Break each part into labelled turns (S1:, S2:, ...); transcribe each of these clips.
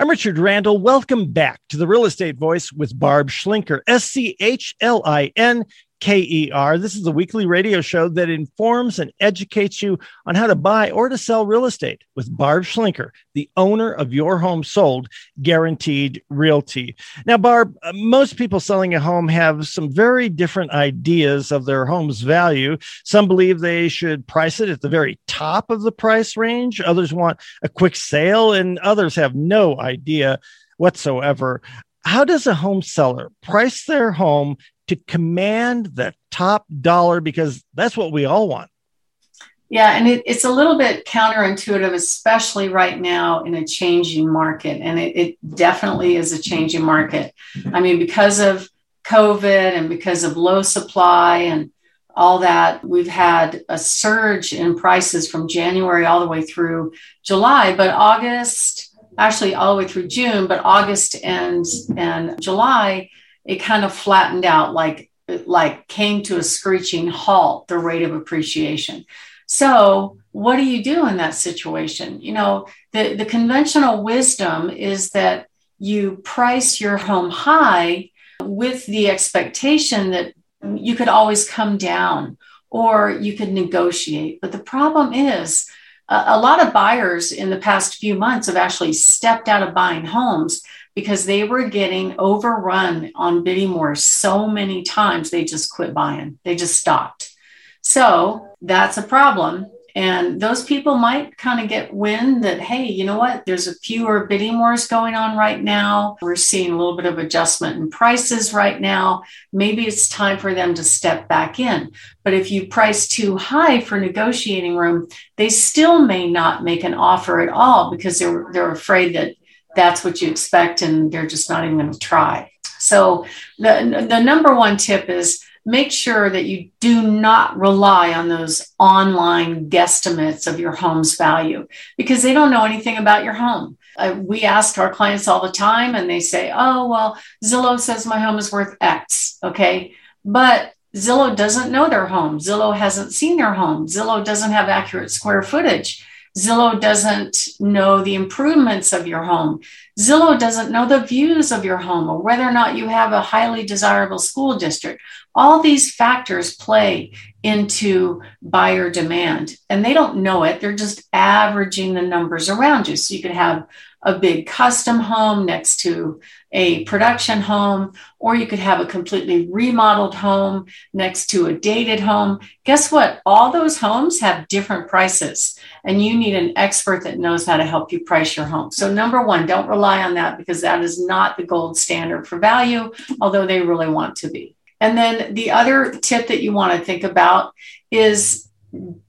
S1: I'm Richard Randall. Welcome back to the Real Estate Voice with Barb Schlinker, S C H L I N KER. This is a weekly radio show that informs and educates you on how to buy or to sell real estate with Barb Schlinker, the owner of Your Home Sold Guaranteed Realty. Now, Barb, uh, most people selling a home have some very different ideas of their home's value. Some believe they should price it at the very top of the price range, others want a quick sale, and others have no idea whatsoever how does a home seller price their home to command the top dollar because that's what we all want.
S2: Yeah, and it, it's a little bit counterintuitive, especially right now in a changing market. And it, it definitely is a changing market. I mean, because of COVID and because of low supply and all that, we've had a surge in prices from January all the way through July, but August, actually all the way through June, but August and, and July it kind of flattened out like like came to a screeching halt the rate of appreciation. So what do you do in that situation? You know the, the conventional wisdom is that you price your home high with the expectation that you could always come down or you could negotiate. But the problem is a lot of buyers in the past few months have actually stepped out of buying homes because they were getting overrun on bidding wars so many times they just quit buying. They just stopped. So that's a problem. And those people might kind of get wind that hey you know what? There's a fewer bidding wars going on right now. We're seeing a little bit of adjustment in prices right now. Maybe it's time for them to step back in. But if you price too high for negotiating room they still may not make an offer at all because they're they're afraid that that's what you expect and they're just not even going to try. So the, the number one tip is make sure that you do not rely on those online guesstimates of your home's value because they don't know anything about your home. Uh, we ask our clients all the time and they say, oh, well, Zillow says my home is worth X. Okay. But Zillow doesn't know their home. Zillow hasn't seen their home. Zillow doesn't have accurate square footage. Zillow doesn't know the improvements of your home. Zillow doesn't know the views of your home or whether or not you have a highly desirable school district. All these factors play into buyer demand and they don't know it. They're just averaging the numbers around you. So you could have a big custom home next to a production home, or you could have a completely remodeled home next to a dated home. Guess what? All those homes have different prices, and you need an expert that knows how to help you price your home. So, number one, don't rely on that because that is not the gold standard for value, although they really want to be. And then the other tip that you want to think about is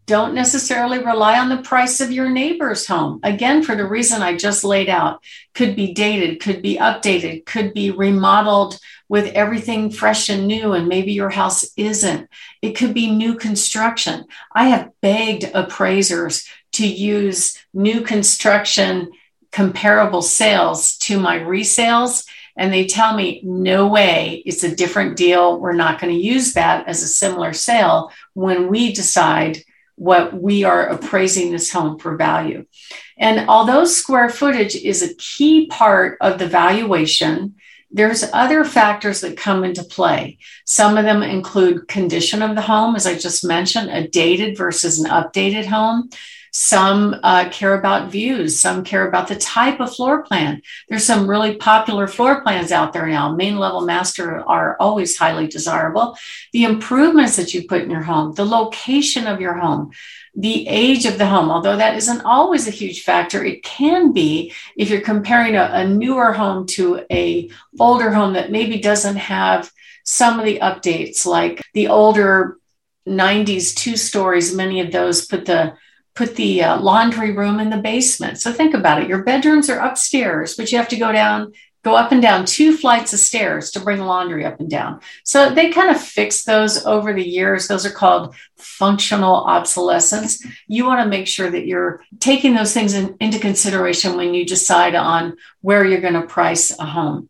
S2: don't necessarily rely on the price of your neighbor's home. Again, for the reason I just laid out, could be dated, could be updated, could be remodeled with everything fresh and new, and maybe your house isn't. It could be new construction. I have begged appraisers to use new construction comparable sales to my resales. And they tell me, no way, it's a different deal. We're not going to use that as a similar sale when we decide what we are appraising this home for value. And although square footage is a key part of the valuation, there's other factors that come into play. Some of them include condition of the home, as I just mentioned, a dated versus an updated home. Some uh, care about views. Some care about the type of floor plan. There's some really popular floor plans out there now. Main level master are always highly desirable. The improvements that you put in your home, the location of your home, the age of the home, although that isn't always a huge factor, it can be if you're comparing a, a newer home to a older home that maybe doesn't have some of the updates, like the older 90s two stories. Many of those put the put the uh, laundry room in the basement. So think about it. Your bedrooms are upstairs, but you have to go down, go up and down two flights of stairs to bring laundry up and down. So they kind of fix those over the years. Those are called functional obsolescence. You want to make sure that you're taking those things in, into consideration when you decide on where you're going to price a home.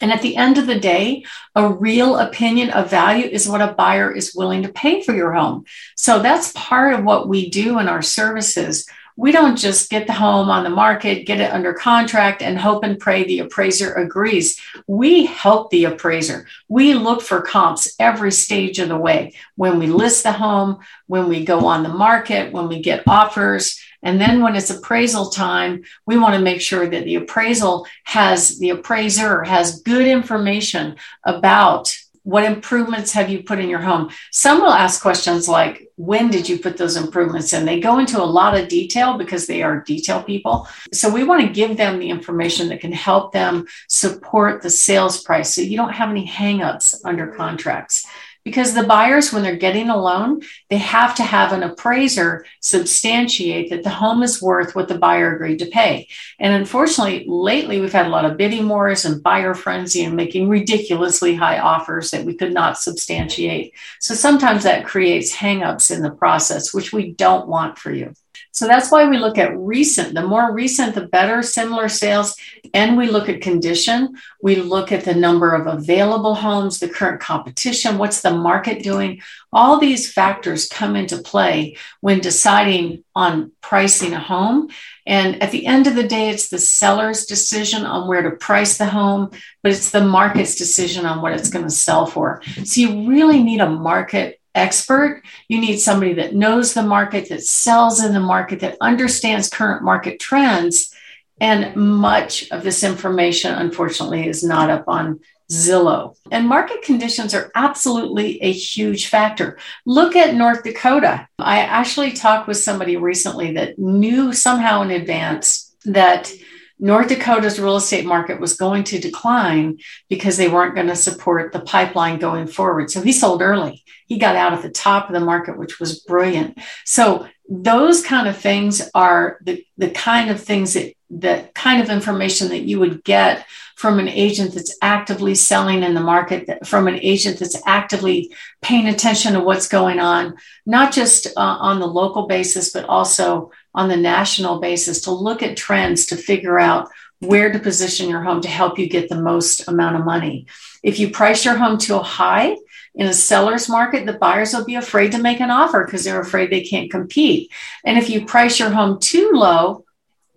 S2: And at the end of the day, a real opinion of value is what a buyer is willing to pay for your home. So that's part of what we do in our services. we don't just get the home on the market, get it under contract, and hope and pray the appraiser agrees. We help the appraiser. We look for comps every stage of the way when we list the home, when we go on the market, when we get offers. And then when it's appraisal time, we want to make sure that the appraisal has the appraiser has good information about what improvements have you put in your home? Some will ask questions like, when did you put those improvements in? They go into a lot of detail because they are detail people. So we want to give them the information that can help them support the sales price so you don't have any hangups under contracts because the buyers when they're getting a loan they have to have an appraiser substantiate that the home is worth what the buyer agreed to pay. And unfortunately lately we've had a lot of bidding wars and buyer frenzy and making ridiculously high offers that we could not substantiate. So sometimes that creates hangups in the process which we don't want for you so that's why we look at recent. The more recent, the better, similar sales. And we look at condition. We look at the number of available homes, the current competition, what's the market doing. All these factors come into play when deciding on pricing a home. And at the end of the day, it's the seller's decision on where to price the home, but it's the market's decision on what it's going to sell for. So you really need a market expert. You need somebody that knows the market, that sells in the market, that understands current market trends. And much of this information, unfortunately, is not up on Zillow. And market conditions are absolutely a huge factor. Look at North Dakota. I actually talked with somebody recently that knew somehow in advance that North Dakota's real estate market was going to decline because they weren't going to support the pipeline going forward. So he sold early. He got out at the top of the market, which was brilliant. So those kind of things are the, the kind of things that the kind of information that you would get from an agent that's actively selling in the market, from an agent that's actively paying attention to what's going on, not just uh, on the local basis, but also on the national basis to look at trends to figure out where to position your home to help you get the most amount of money. If you price your home too high in a seller's market, the buyers will be afraid to make an offer because they're afraid they can't compete. And if you price your home too low,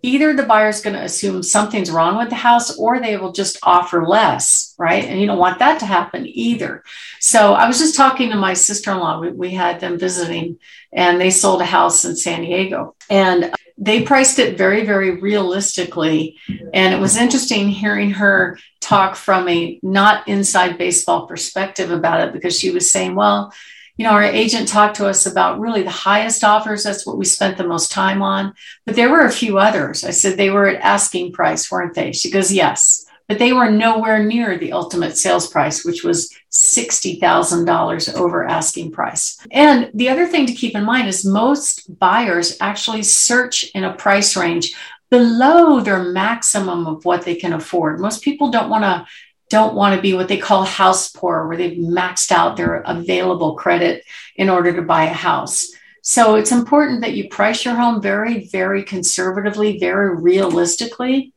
S2: either the buyer's going to assume something's wrong with the house or they will just offer less, right? And you don't want that to happen either. So I was just talking to my sister in law. We, we, had them visiting and they sold a house in San Diego and they priced it very, very realistically. And it was interesting hearing her talk from a not inside baseball perspective about it because she was saying, well, you know, our agent talked to us about really the highest offers. That's what we spent the most time on. But there were a few others. I said they were at asking price, weren't they? She goes, yes. But they were nowhere near the ultimate sales price, which was $60,000 over asking price. And the other thing to keep in mind is most buyers actually search in a price range below their maximum of what they can afford. Most people don't want to don't want to be what they call house poor, where they've maxed out their available credit in order to buy a house. So it's important that you price your home very, very conservatively, very realistically.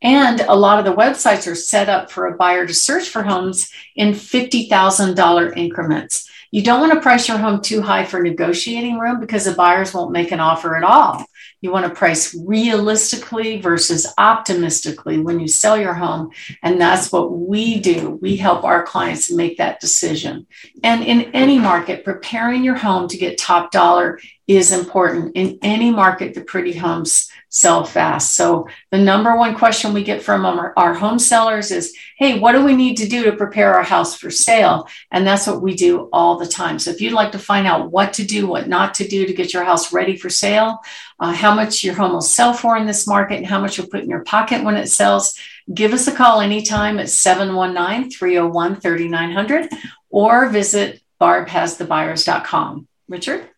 S2: And a lot of the websites are set up for a buyer to search for homes in $50,000 increments. You don't want to price your home too high for negotiating room because the buyers won't make an offer at all. You want to price realistically versus optimistically when you sell your home. And that's what we do. We help our clients make that decision. And in any market, preparing your home to get top dollar is important. In any market, the pretty homes sell fast. So the number one question we get from our, our, home sellers is, hey, what do we need to do to prepare our house for sale? And that's what we do all the time. So if you'd like to find out what to do, what not to do to get your house ready for sale, uh, how much your home will sell for in this market, and how much you'll put in your pocket when it sells, give us a call anytime at 719 301 3900 or visit barbhasthebuyers.com. Richard?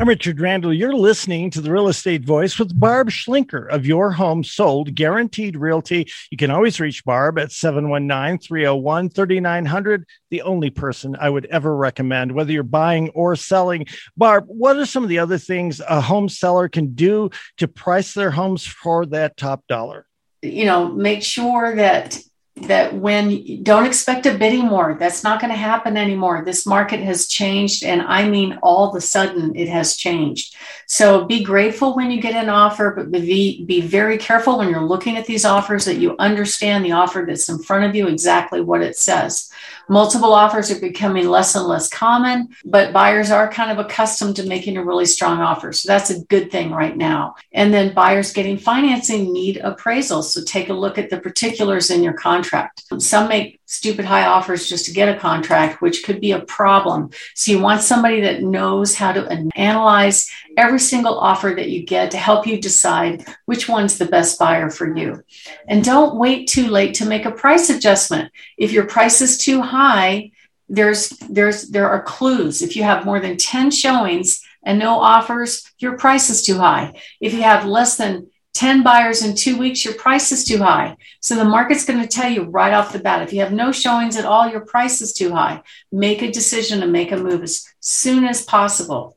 S1: I'm Richard Randall. You're listening to the Real Estate Voice with Barb Schlinker of Your Home Sold, Guaranteed Realty. You can always reach Barb at 719 301 3900, the only person I would ever recommend, whether you're buying or selling. Barb, what are some of the other things a home seller can do to price their homes for that top dollar?
S2: You know, make sure that that when don't expect a bidding war, that's not going to happen anymore. This market has changed, and I mean all of a sudden it has changed. So be grateful when you get an offer, but be, be very careful when you're looking at these offers that you understand the offer that's in front of you exactly what it says. Multiple offers are becoming less and less common, but buyers are kind of accustomed to making a really strong offer. So that's a good thing right now. And then buyers getting financing need appraisals. So take a look at the particulars in your contract. Some make stupid high offers just to get a contract, which could be a problem. So you want somebody that knows how to analyze every single offer that you get to help you decide which one's the best buyer for you. And don't wait too late to make a price adjustment. If your price is too high, there's there's there are clues. If you have more than 10 showings and no offers, your price is too high. If you have less than 10 buyers in two weeks, your price is too high. So the market's going to tell you right off the bat if you have no showings at all, your price is too high. Make a decision and make a move as soon as possible.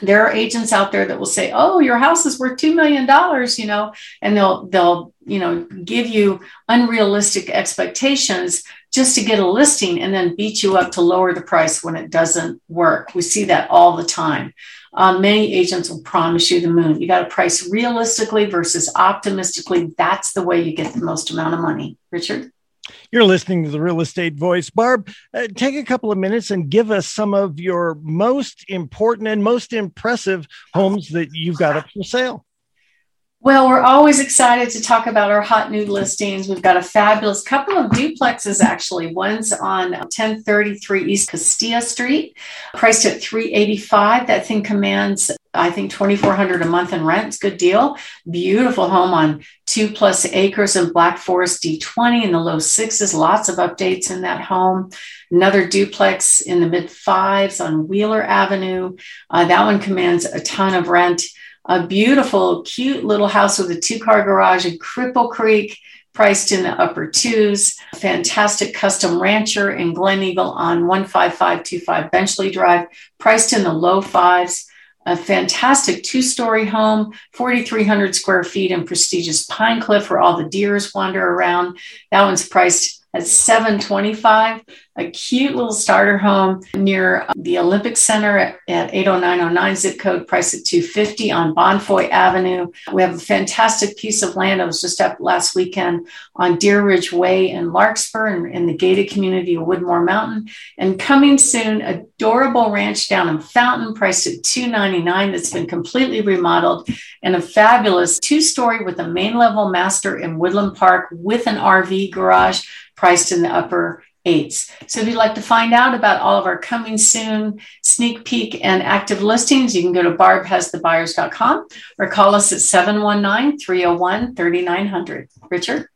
S2: There are agents out there that will say, "Oh, your house is worth 2 million dollars," you know, and they'll they'll, you know, give you unrealistic expectations just to get a listing and then beat you up to lower the price when it doesn't work. We see that all the time. Um, many agents will promise you the moon. You got to price realistically versus optimistically. That's the way you get the most amount of money. Richard?
S1: You're listening to the Real Estate Voice. Barb, uh, take a couple of minutes and give us some of your most important and most impressive homes that you've got up for sale.
S2: Well, we're always excited to talk about our hot new listings. We've got a fabulous couple of duplexes actually. One's on 1033 East Costilla Street, priced at 385. That thing commands I think 2400 a month in rent. It's good deal. Beautiful home on 2 plus acres in Black Forest D20 in the low 6s. Lots of updates in that home. Another duplex in the mid 5s on Wheeler Avenue. Uh, that one commands a ton of rent a beautiful, cute little house with a two car garage in Cripple Creek, priced in the upper twos. Fantastic custom rancher in Gleneagle on 15525 Benchley Drive, priced in the low fives. A fantastic two story home, 4,300 square feet in prestigious Pine Cliff where all the deers wander around. That one's priced at 725 a cute little starter home near uh, the Olympic Center at, at 80909 zip code, price at 250 on Bonfoy Avenue. We have a fantastic piece of land. I was just up last weekend on Deer Ridge Way in Larkspur and in the gated community of Woodmoor Mountain. And coming soon, adorable ranch down in Fountain, priced at 299 that's been completely remodeled and a fabulous two-story with a main level master in Woodland Park with an RV garage priced in the upper eights. So if you'd like to find out about all of our coming soon sneak peek and active listings, you can go to barbhasthebuyers.com or call us at 719 301 3900. Richard?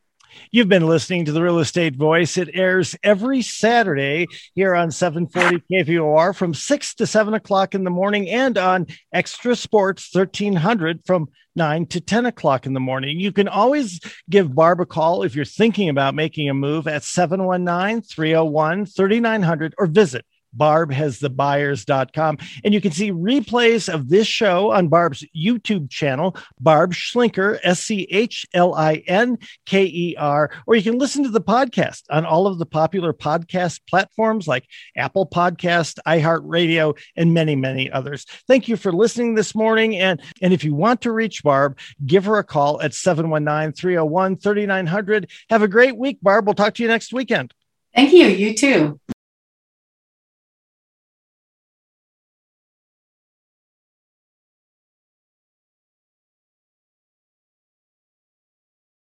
S1: You've been listening to the Real Estate Voice. It airs every Saturday here on 740 KVOR from 6 to 7 o'clock in the morning and on Xtra Sports 1300 from 9 to 10 o'clock in the morning. You can always give Barb a call if you're thinking about making a move at 719 301 3900 or visit barbhasthebuyers.com. And you can see replays of this show on Barb's YouTube channel, Barb Schlinker, S C H L I N K E R, or you can listen to the podcast on all of the popular podcast platforms like Apple Podcast, iHeartRadio, and many, many others. Thank you for listening this morning. And, and if you want to reach Barb, give her a call at 719 301 3900. Have a great week, Barb. We'll talk to you next weekend.
S2: Thank you. You too.